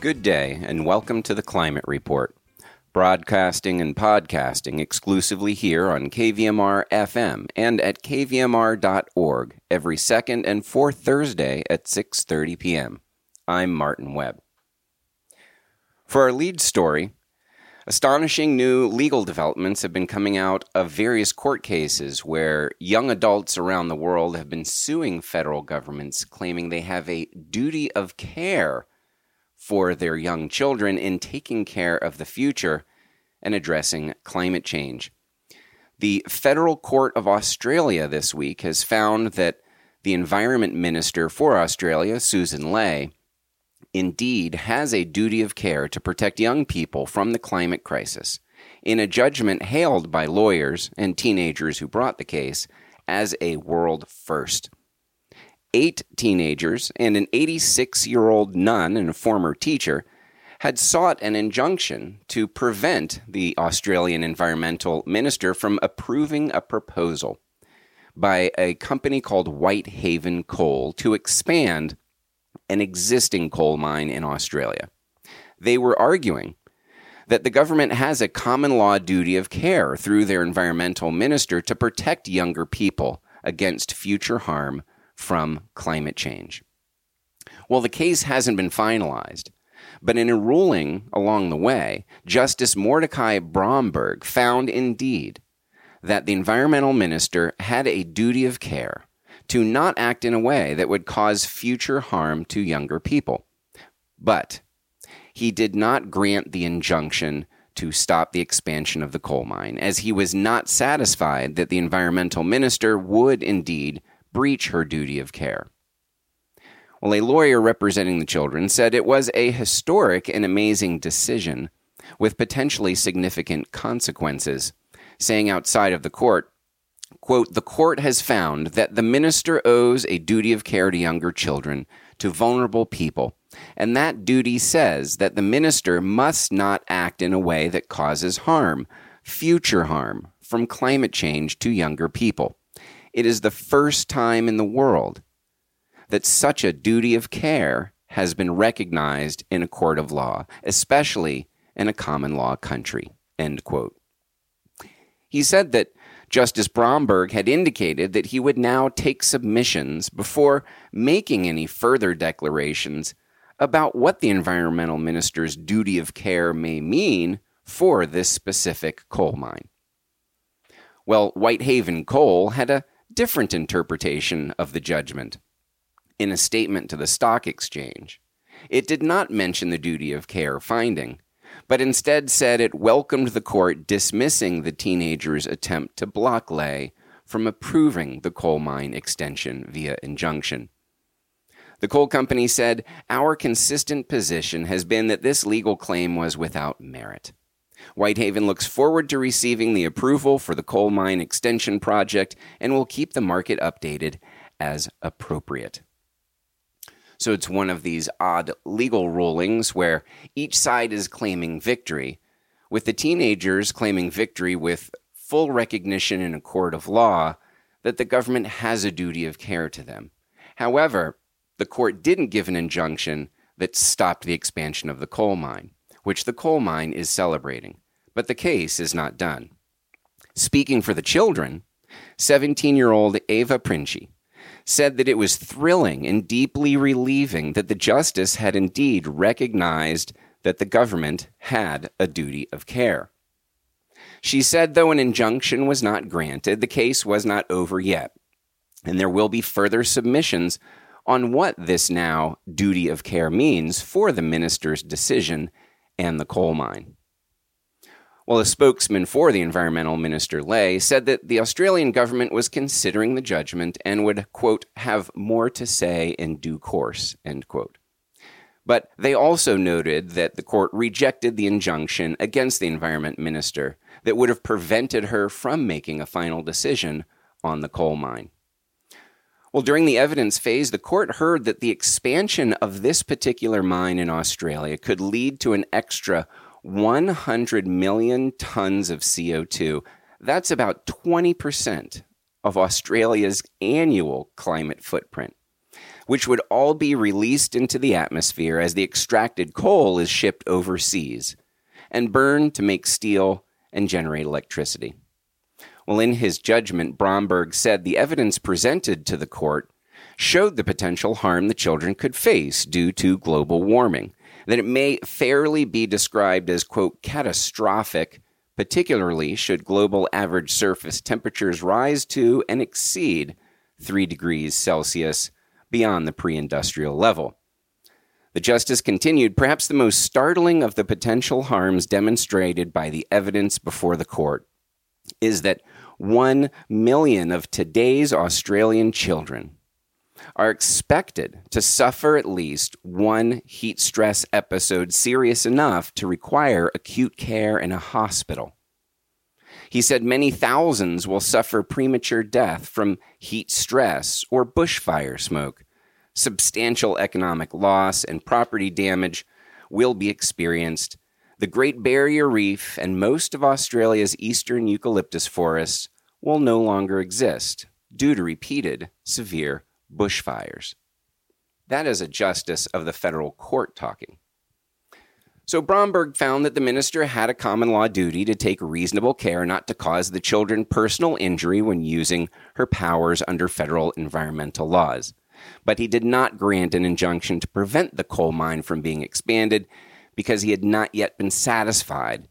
Good day, and welcome to the Climate Report. Broadcasting and podcasting exclusively here on KVMR FM and at kvmr.org every second and fourth Thursday at 6:30 p.m. I'm Martin Webb. For our lead story, astonishing new legal developments have been coming out of various court cases where young adults around the world have been suing federal governments claiming they have a duty of care for their young children in taking care of the future and addressing climate change. The Federal Court of Australia this week has found that the Environment Minister for Australia, Susan Ley, indeed has a duty of care to protect young people from the climate crisis, in a judgment hailed by lawyers and teenagers who brought the case as a world first eight teenagers and an 86 year old nun and a former teacher had sought an injunction to prevent the Australian environmental minister from approving a proposal by a company called Whitehaven Coal to expand an existing coal mine in Australia. They were arguing that the government has a common law duty of care through their environmental minister to protect younger people against future harm from climate change. Well, the case hasn't been finalized, but in a ruling along the way, Justice Mordecai Bromberg found indeed that the environmental minister had a duty of care to not act in a way that would cause future harm to younger people. But he did not grant the injunction to stop the expansion of the coal mine, as he was not satisfied that the environmental minister would indeed breach her duty of care. Well, a lawyer representing the children said it was a historic and amazing decision with potentially significant consequences, saying outside of the court, quote, the court has found that the minister owes a duty of care to younger children, to vulnerable people, and that duty says that the minister must not act in a way that causes harm, future harm, from climate change to younger people. It is the first time in the world that such a duty of care has been recognized in a court of law, especially in a common law country. End quote. He said that Justice Bromberg had indicated that he would now take submissions before making any further declarations about what the environmental minister's duty of care may mean for this specific coal mine. Well, Whitehaven Coal had a different interpretation of the judgment. In a statement to the stock exchange, it did not mention the duty of care finding, but instead said it welcomed the court dismissing the teenager's attempt to block Ley from approving the coal mine extension via injunction. The coal company said, Our consistent position has been that this legal claim was without merit. Whitehaven looks forward to receiving the approval for the coal mine extension project and will keep the market updated as appropriate. So it's one of these odd legal rulings where each side is claiming victory, with the teenagers claiming victory with full recognition in a court of law that the government has a duty of care to them. However, the court didn't give an injunction that stopped the expansion of the coal mine which the coal mine is celebrating. But the case is not done. Speaking for the children, 17 year old Ava Princi said that it was thrilling and deeply relieving that the justice had indeed recognized that the government had a duty of care. She said, though an injunction was not granted, the case was not over yet, and there will be further submissions on what this now duty of care means for the minister's decision and the coal mine. Well, a spokesman for the environmental minister Ley said that the Australian government was considering the judgment and would, quote, have more to say in due course, end quote. But they also noted that the court rejected the injunction against the environment minister that would have prevented her from making a final decision on the coal mine. Well, during the evidence phase, the court heard that the expansion of this particular mine in Australia could lead to an extra 100 million tons of CO2. That's about 20% of Australia's annual climate footprint. which would all be released into the atmosphere as the extracted coal is shipped overseas and burned to make steel and generate electricity. Well, in his judgment, Bromberg said the evidence presented to the court showed the potential harm the children could face due to global warming, that it may fairly be described as, quote, catastrophic, particularly should global average surface temperatures rise to and exceed 3 degrees Celsius beyond the pre industrial level. The justice continued perhaps the most startling of the potential harms demonstrated by the evidence before the court is that 1 million of today's Australian children are expected to suffer at least one heat stress episode serious enough to require acute care in a hospital. He said many thousands will suffer premature death from heat stress or bushfire smoke. Substantial economic loss and property damage will be experienced. The Great Barrier Reef and most of Australia's eastern eucalyptus forests will no longer exist due to repeated severe bushfires. That is a justice of the federal court talking. So Bromberg found that the minister had a common law duty to take reasonable care not to cause the children personal injury when using her powers under federal environmental laws. But he did not grant an injunction to prevent the coal mine from being expanded because he had not yet been satisfied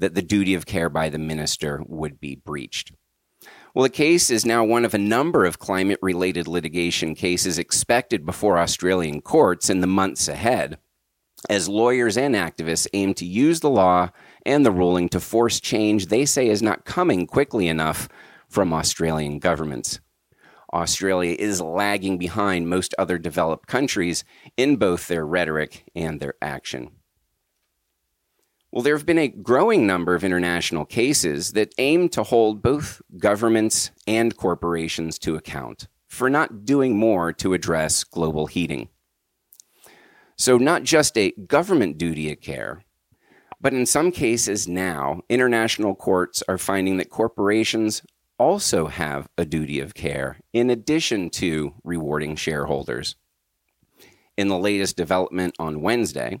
that the duty of care by the minister would be breached. Well, the case is now one of a number of climate related litigation cases expected before Australian courts in the months ahead as lawyers and activists aim to use the law and the ruling to force change they say is not coming quickly enough from Australian governments. Australia is lagging behind most other developed countries in both their rhetoric and their action. Well, there have been a growing number of international cases that aim to hold both governments and corporations to account for not doing more to address global heating. So, not just a government duty of care, but in some cases now, international courts are finding that corporations also have a duty of care in addition to rewarding shareholders. In the latest development on Wednesday,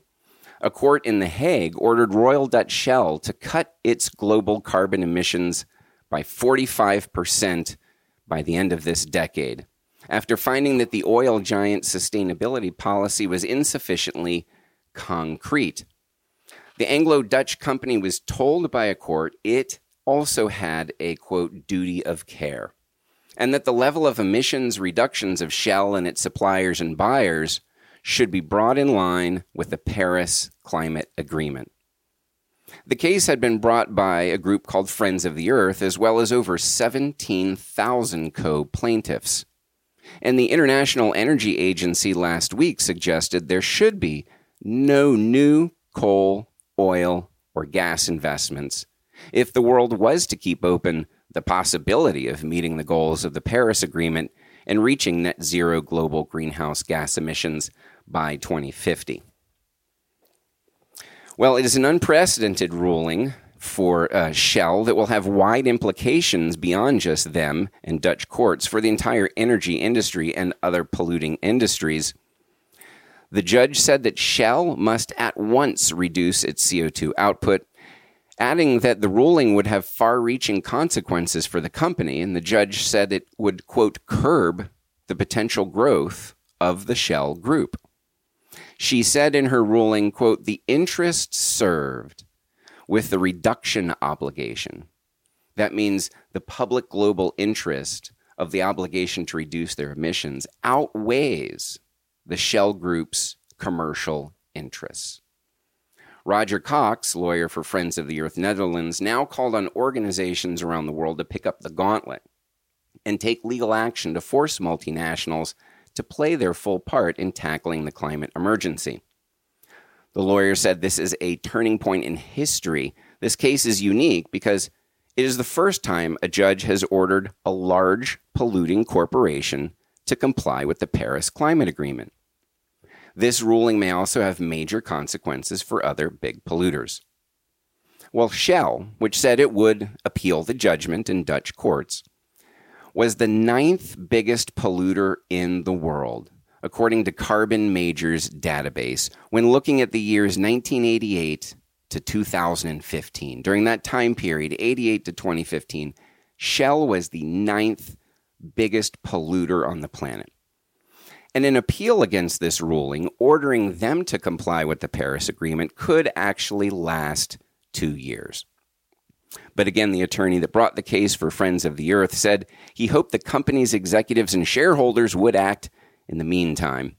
a court in The Hague ordered Royal Dutch Shell to cut its global carbon emissions by 45% by the end of this decade after finding that the oil giant's sustainability policy was insufficiently concrete. The Anglo Dutch company was told by a court it also had a quote duty of care, and that the level of emissions reductions of Shell and its suppliers and buyers should be brought in line with the Paris Climate Agreement. The case had been brought by a group called Friends of the Earth, as well as over 17,000 co plaintiffs. And the International Energy Agency last week suggested there should be no new coal, oil, or gas investments if the world was to keep open the possibility of meeting the goals of the Paris Agreement and reaching net zero global greenhouse gas emissions by 2050. Well, it is an unprecedented ruling for uh, Shell that will have wide implications beyond just them and Dutch courts for the entire energy industry and other polluting industries. The judge said that Shell must at once reduce its CO2 output, adding that the ruling would have far reaching consequences for the company, and the judge said it would, quote, curb the potential growth of the Shell group. She said in her ruling, quote, the interest served with the reduction obligation. That means the public global interest of the obligation to reduce their emissions outweighs the Shell Group's commercial interests. Roger Cox, lawyer for Friends of the Earth Netherlands, now called on organizations around the world to pick up the gauntlet and take legal action to force multinationals to play their full part in tackling the climate emergency. The lawyer said this is a turning point in history. This case is unique because it is the first time a judge has ordered a large polluting corporation to comply with the Paris Climate Agreement. This ruling may also have major consequences for other big polluters. Well, Shell, which said it would appeal the judgment in Dutch courts, was the ninth biggest polluter in the world, according to Carbon Majors database, when looking at the years 1988 to 2015. During that time period, 88 to 2015, Shell was the ninth biggest polluter on the planet. And an appeal against this ruling, ordering them to comply with the Paris Agreement, could actually last two years. But again, the attorney that brought the case for Friends of the Earth said he hoped the company's executives and shareholders would act in the meantime.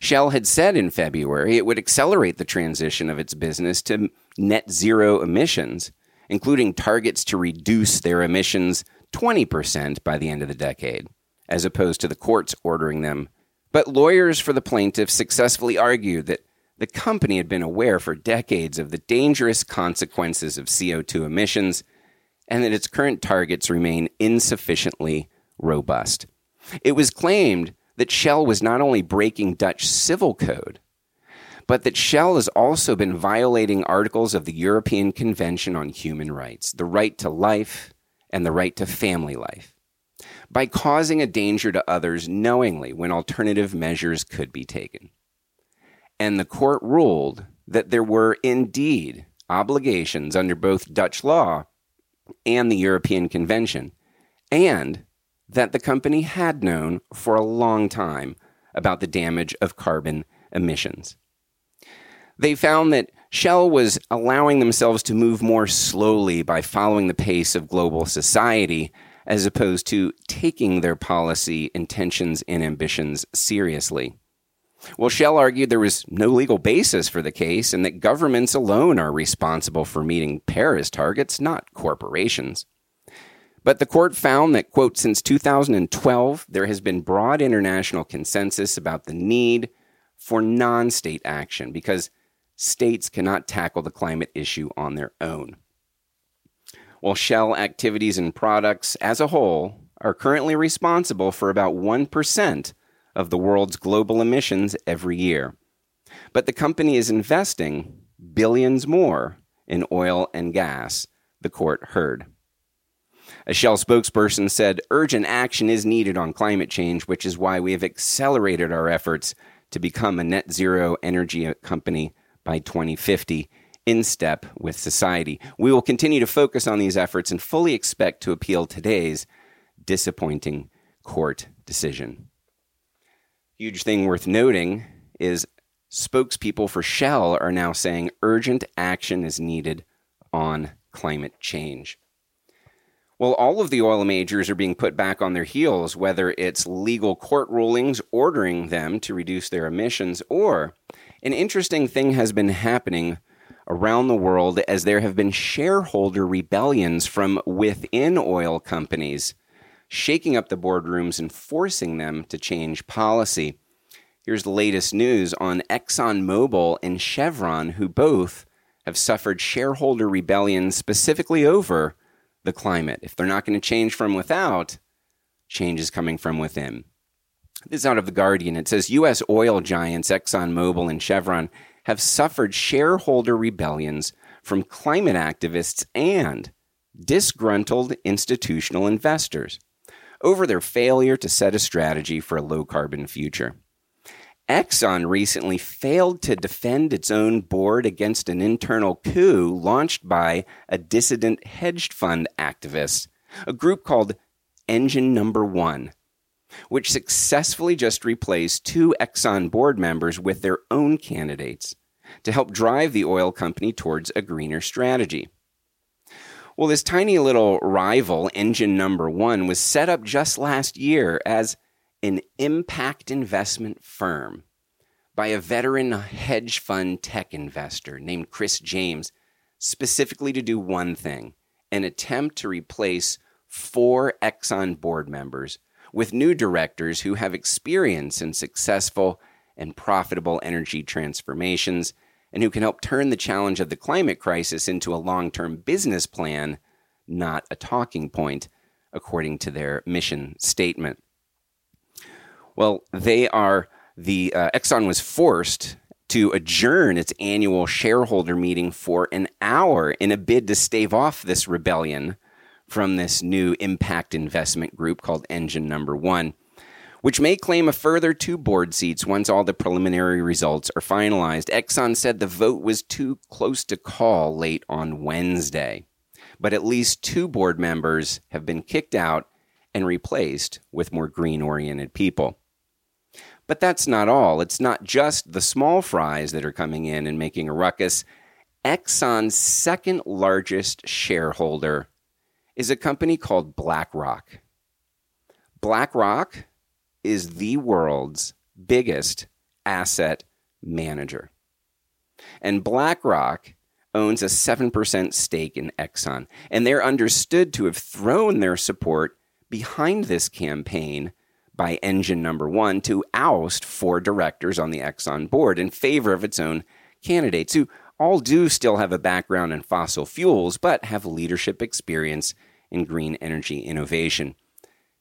Shell had said in February it would accelerate the transition of its business to net zero emissions, including targets to reduce their emissions 20% by the end of the decade, as opposed to the courts ordering them. But lawyers for the plaintiffs successfully argued that the company had been aware for decades of the dangerous consequences of CO2 emissions and that its current targets remain insufficiently robust. It was claimed that Shell was not only breaking Dutch civil code, but that Shell has also been violating articles of the European Convention on Human Rights, the right to life and the right to family life, by causing a danger to others knowingly when alternative measures could be taken. And the court ruled that there were indeed obligations under both Dutch law and the European Convention, and that the company had known for a long time about the damage of carbon emissions. They found that Shell was allowing themselves to move more slowly by following the pace of global society as opposed to taking their policy intentions and ambitions seriously. Well, Shell argued there was no legal basis for the case and that governments alone are responsible for meeting Paris targets, not corporations. But the court found that, quote, since 2012, there has been broad international consensus about the need for non state action because states cannot tackle the climate issue on their own. While Shell activities and products as a whole are currently responsible for about 1% of the world's global emissions every year. But the company is investing billions more in oil and gas, the court heard. A Shell spokesperson said urgent action is needed on climate change, which is why we have accelerated our efforts to become a net zero energy company by 2050 in step with society. We will continue to focus on these efforts and fully expect to appeal today's disappointing court decision. Huge thing worth noting is spokespeople for Shell are now saying urgent action is needed on climate change. Well, all of the oil majors are being put back on their heels, whether it's legal court rulings ordering them to reduce their emissions, or an interesting thing has been happening around the world as there have been shareholder rebellions from within oil companies, shaking up the boardrooms and forcing them to change policy. Here's the latest news on ExxonMobil and Chevron, who both have suffered shareholder rebellions specifically over the climate. If they're not going to change from without, change is coming from within. This is out of The Guardian. It says U.S. oil giants ExxonMobil and Chevron have suffered shareholder rebellions from climate activists and disgruntled institutional investors over their failure to set a strategy for a low carbon future. Exxon recently failed to defend its own board against an internal coup launched by a dissident hedge fund activist, a group called Engine Number One, which successfully just replaced two Exxon board members with their own candidates to help drive the oil company towards a greener strategy. Well, this tiny little rival, Engine Number One, was set up just last year as an impact investment firm by a veteran hedge fund tech investor named Chris James, specifically to do one thing an attempt to replace four Exxon board members with new directors who have experience in successful and profitable energy transformations and who can help turn the challenge of the climate crisis into a long term business plan, not a talking point, according to their mission statement. Well, they are the uh, Exxon was forced to adjourn its annual shareholder meeting for an hour in a bid to stave off this rebellion from this new impact investment group called Engine Number One, which may claim a further two board seats once all the preliminary results are finalized. Exxon said the vote was too close to call late on Wednesday, but at least two board members have been kicked out and replaced with more green oriented people. But that's not all. It's not just the small fries that are coming in and making a ruckus. Exxon's second largest shareholder is a company called BlackRock. BlackRock is the world's biggest asset manager. And BlackRock owns a 7% stake in Exxon. And they're understood to have thrown their support behind this campaign by engine number one to oust four directors on the Exxon board in favor of its own candidates, who all do still have a background in fossil fuels, but have leadership experience in green energy innovation.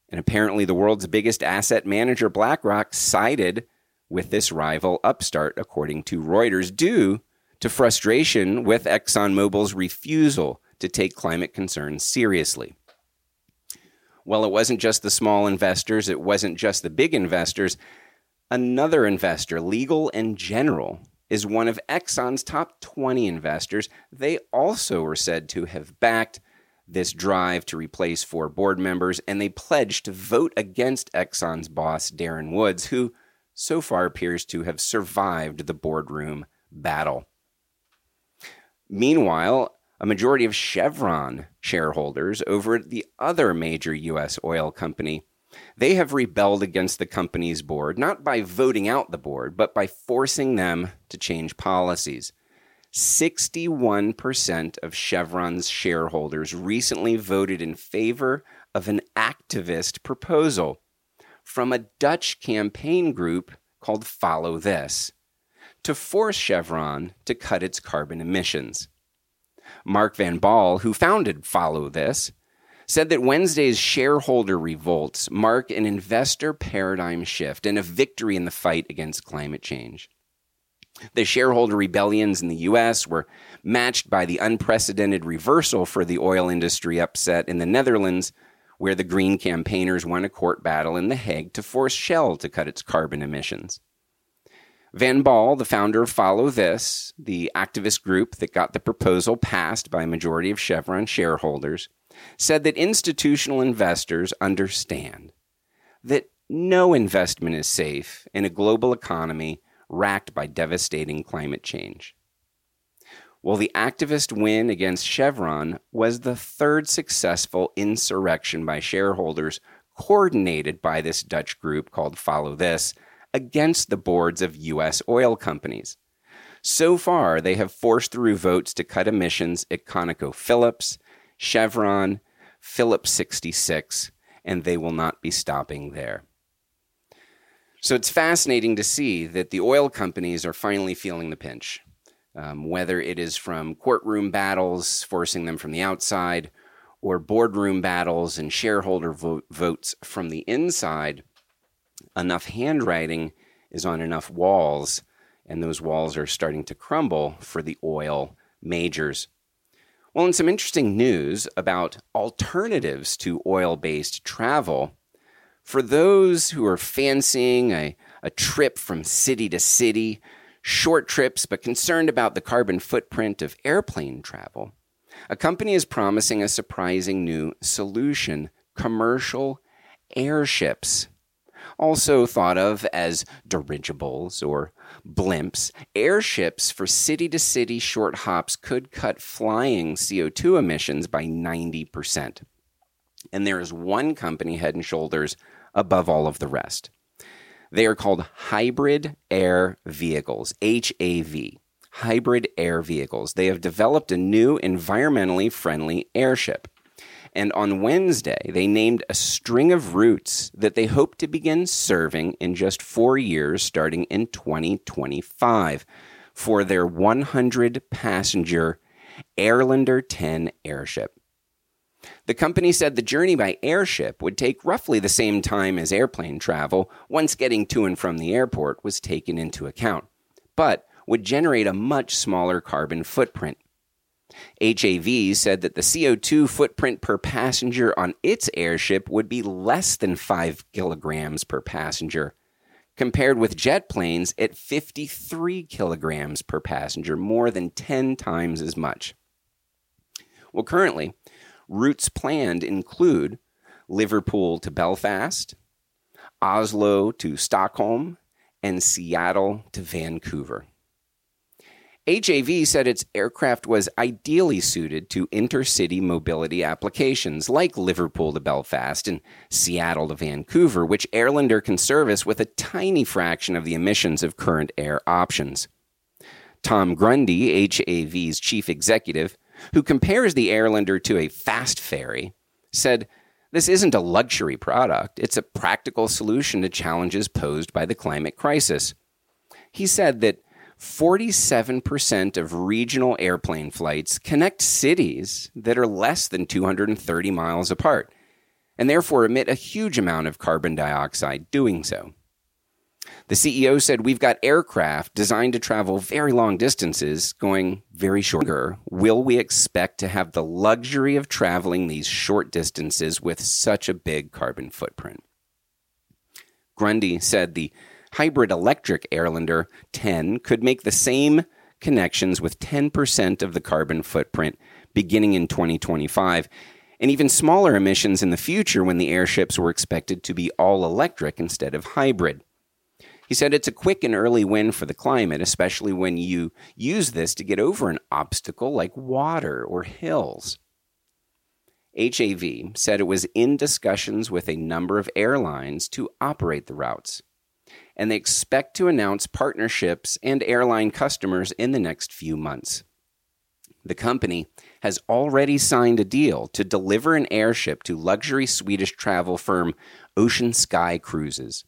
And apparently, the world's biggest asset manager, BlackRock, sided with this rival upstart, according to Reuters, due to frustration with ExxonMobil's refusal to take climate concerns seriously. Well, it wasn't just the small investors, it wasn't just the big investors. Another investor, Legal and General, is one of Exxon's top 20 investors. They also were said to have backed this drive to replace four board members, and they pledged to vote against Exxon's boss, Darren Woods, who so far appears to have survived the boardroom battle. Meanwhile, a majority of Chevron shareholders over at the other major U.S. oil company they have rebelled against the company's board, not by voting out the board, but by forcing them to change policies. 61% of Chevron's shareholders recently voted in favor of an activist proposal from a Dutch campaign group called Follow This to force Chevron to cut its carbon emissions. Mark Van Baal, who founded Follow This, said that Wednesday's shareholder revolts mark an investor paradigm shift and a victory in the fight against climate change. The shareholder rebellions in the U.S. were matched by the unprecedented reversal for the oil industry upset in the Netherlands, where the Green campaigners won a court battle in The Hague to force Shell to cut its carbon emissions. Van Baal, the founder of Follow This, the activist group that got the proposal passed by a majority of Chevron shareholders, said that institutional investors understand that no investment is safe in a global economy racked by devastating climate change. Well, the activist win against Chevron was the third successful insurrection by shareholders coordinated by this Dutch group called Follow This against the boards of U.S. oil companies. So far, they have forced through votes to cut emissions at ConocoPhillips, Chevron, Phillips 66, and they will not be stopping there. So it's fascinating to see that the oil companies are finally feeling the pinch. Um, whether it is from courtroom battles forcing them from the outside or boardroom battles and shareholder vo- votes from the inside, enough handwriting is on enough walls, and those walls are starting to crumble for the oil majors. Well, in some interesting news about alternatives to oil based travel. For those who are fancying a, a trip from city to city, short trips, but concerned about the carbon footprint of airplane travel, a company is promising a surprising new solution commercial airships. Also thought of as dirigibles or blimps, airships for city to city short hops could cut flying CO2 emissions by 90%. And there is one company head and shoulders above all of the rest. They are called hybrid air vehicles, HAV. Hybrid air vehicles. They have developed a new environmentally friendly airship. And on Wednesday, they named a string of routes that they hope to begin serving in just four years, starting in 2025, for their 100 passenger Airlander 10 airship. The company said the journey by airship would take roughly the same time as airplane travel once getting to and from the airport was taken into account, but would generate a much smaller carbon footprint. HAV said that the CO2 footprint per passenger on its airship would be less than 5 kilograms per passenger, compared with jet planes at 53 kilograms per passenger, more than 10 times as much. Well, currently, routes planned include Liverpool to Belfast, Oslo to Stockholm, and Seattle to Vancouver. HAV said its aircraft was ideally suited to intercity mobility applications like Liverpool to Belfast and Seattle to Vancouver, which Airlander can service with a tiny fraction of the emissions of current air options. Tom Grundy, HAV's chief executive, who compares the Airlander to a fast ferry, said, This isn't a luxury product, it's a practical solution to challenges posed by the climate crisis. He said that 47% of regional airplane flights connect cities that are less than 230 miles apart, and therefore emit a huge amount of carbon dioxide doing so. The CEO said, We've got aircraft designed to travel very long distances, going very shorter. Will we expect to have the luxury of traveling these short distances with such a big carbon footprint? Grundy said the hybrid electric Airlander 10 could make the same connections with 10% of the carbon footprint beginning in 2025, and even smaller emissions in the future when the airships were expected to be all electric instead of hybrid. He said it's a quick and early win for the climate, especially when you use this to get over an obstacle like water or hills. HAV said it was in discussions with a number of airlines to operate the routes and they expect to announce partnerships and airline customers in the next few months. The company has already signed a deal to deliver an airship to luxury Swedish travel firm Ocean Sky Cruises,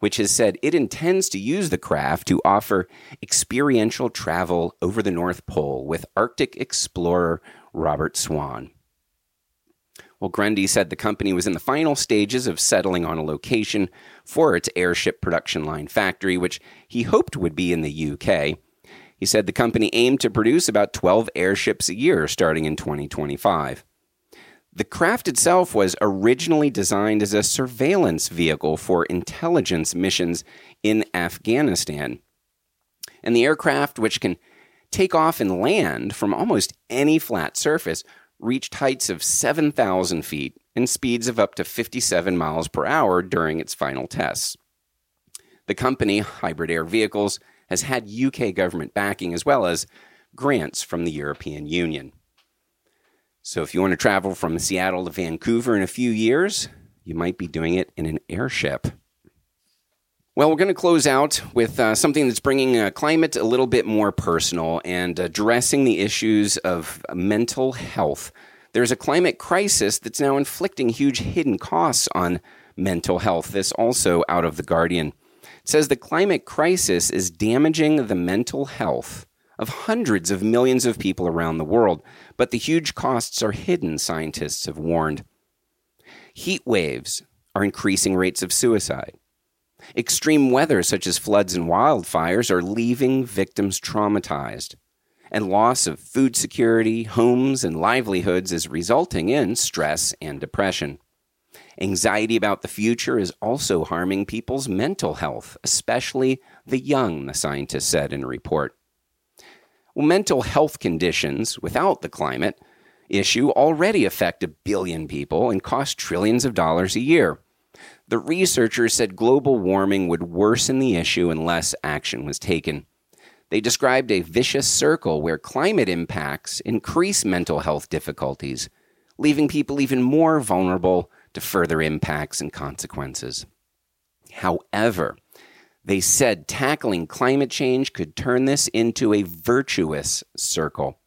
which has said it intends to use the craft to offer experiential travel over the North Pole with Arctic explorer Robert Swan. Well, Grundy said the company was in the final stages of settling on a location for its airship production line factory, which he hoped would be in the UK. He said the company aimed to produce about 12 airships a year starting in 2025. The craft itself was originally designed as a surveillance vehicle for intelligence missions in Afghanistan. And the aircraft, which can take off and land from almost any flat surface, reached heights of 7,000 feet and speeds of up to 57 miles per hour during its final tests. The company, Hybrid Air Vehicles, has had UK government backing as well as grants from the European Union. So if you want to travel from Seattle to Vancouver in a few years, you might be doing it in an airship. Well, we're going to close out with uh, something that's bringing uh, climate a little bit more personal and addressing the issues of mental health. There's a climate crisis that's now inflicting huge hidden costs on mental health. This also out of The Guardian. It says the climate crisis is damaging the mental health of hundreds of millions of people around the world, but the huge costs are hidden, scientists have warned. Heat waves are increasing rates of suicide. Extreme weather, such as floods and wildfires, are leaving victims traumatized. And loss of food security, homes, and livelihoods is resulting in stress and depression. Anxiety about the future is also harming people's mental health, especially the young, the scientists said in a report. Well, mental health conditions without the climate issue already affect a billion people and cost trillions of dollars a year. The researchers said global warming would worsen the issue unless action was taken. They described a vicious circle where climate impacts increase mental health difficulties, leaving people even more vulnerable to further impacts and consequences. However, they said tackling climate change could turn this into a virtuous circle.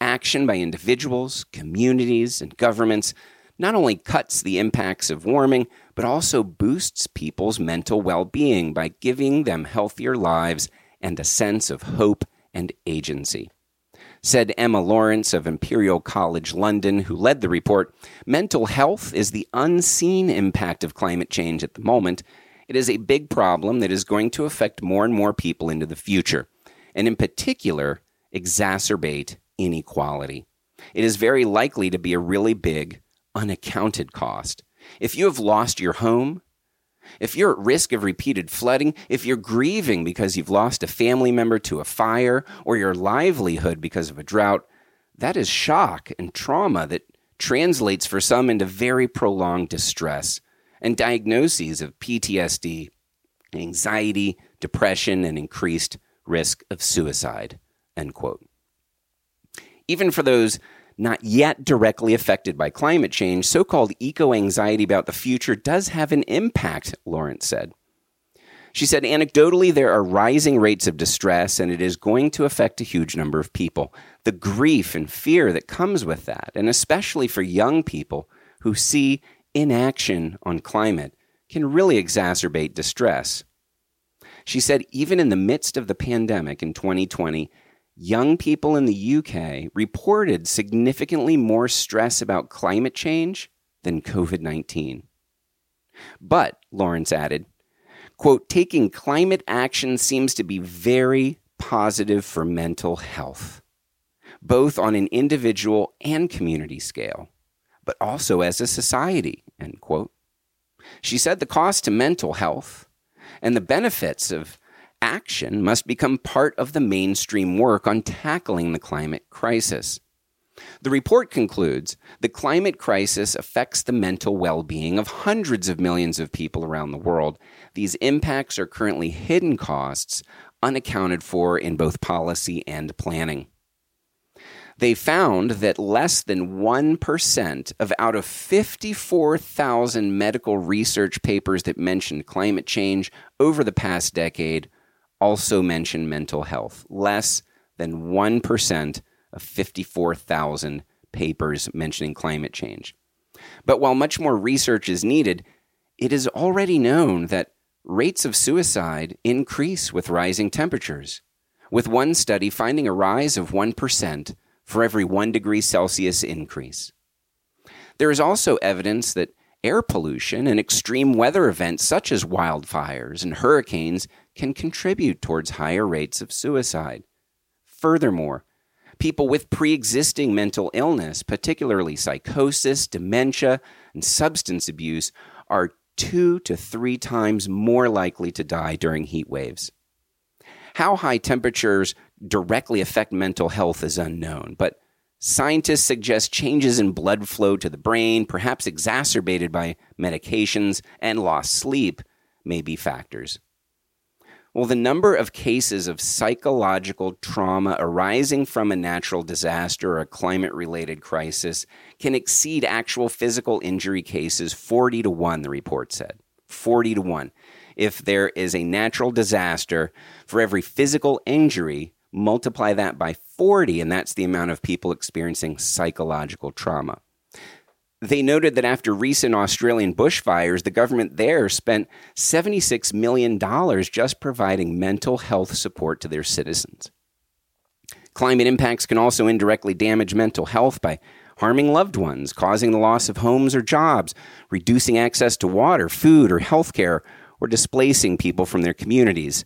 Action by individuals, communities, and governments not only cuts the impacts of warming, but also boosts people's mental well being by giving them healthier lives and a sense of hope and agency. Said Emma Lawrence of Imperial College London, who led the report, mental health is the unseen impact of climate change at the moment. It is a big problem that is going to affect more and more people into the future, and in particular, exacerbate inequality. It is very likely to be a really big, unaccounted cost. If you have lost your home, if you're at risk of repeated flooding, if you're grieving because you've lost a family member to a fire or your livelihood because of a drought, that is shock and trauma that translates for some into very prolonged distress and diagnoses of PTSD, anxiety, depression, and increased risk of suicide. End quote. Even for those not yet directly affected by climate change, so called eco anxiety about the future does have an impact, Lawrence said. She said, anecdotally, there are rising rates of distress, and it is going to affect a huge number of people. The grief and fear that comes with that, and especially for young people who see inaction on climate, can really exacerbate distress. She said, even in the midst of the pandemic in 2020, young people in the UK reported significantly more stress about climate change than COVID 19. But, Lawrence added, quote, taking climate action seems to be very positive for mental health, both on an individual and community scale, but also as a society, end quote. She said the cost to mental health and the benefits of action must become part of the mainstream work on tackling the climate crisis. The report concludes the climate crisis affects the mental well being of hundreds of millions of people around the world. These impacts are currently hidden costs unaccounted for in both policy and planning. They found that less than 1% of out of 54,000 medical research papers that mentioned climate change over the past decade also mention mental health. Less than 1% of 54,000 papers mentioning climate change. But while much more research is needed, it is already known that rates of suicide increase with rising temperatures, with one study finding a rise of 1% for every 1 degree Celsius increase. There is also evidence that air pollution and extreme weather events such as wildfires and hurricanes can contribute towards higher rates of suicide. Furthermore, people with pre existing mental illness, particularly psychosis, dementia, and substance abuse, are two to three times more likely to die during heat waves. How high temperatures directly affect mental health is unknown, but scientists suggest changes in blood flow to the brain, perhaps exacerbated by medications and lost sleep, may be factors. Well, the number of cases of psychological trauma arising from a natural disaster or a climate related crisis can exceed actual physical injury cases 40 to 1, the report said. 40 to 1. If there is a natural disaster, for every physical injury, multiply that by 40, and that's the amount of people experiencing psychological trauma. They noted that after recent Australian bushfires, the government there spent $76 million just providing mental health support to their citizens. Climate impacts can also indirectly damage mental health by harming loved ones, causing the loss of homes or jobs, reducing access to water, food, or health care, or displacing people from their communities.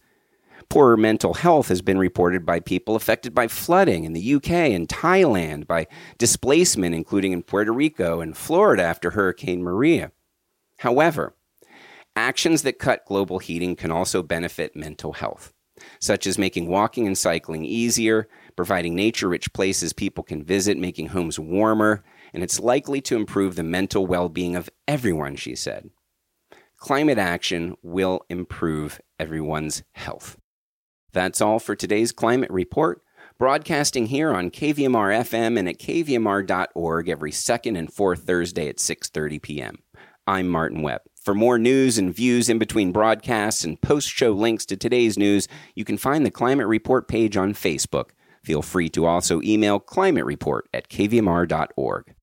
Poorer mental health has been reported by people affected by flooding in the UK and Thailand, by displacement, including in Puerto Rico and Florida after Hurricane Maria. However, actions that cut global heating can also benefit mental health, such as making walking and cycling easier, providing nature rich places people can visit, making homes warmer, and it's likely to improve the mental well being of everyone, she said. Climate action will improve everyone's health. That's all for today's climate report. Broadcasting here on KVMR FM and at kvmr.org every second and fourth Thursday at 6:30 p.m. I'm Martin Webb. For more news and views in between broadcasts and post-show links to today's news, you can find the Climate Report page on Facebook. Feel free to also email climatereport at kvmr.org.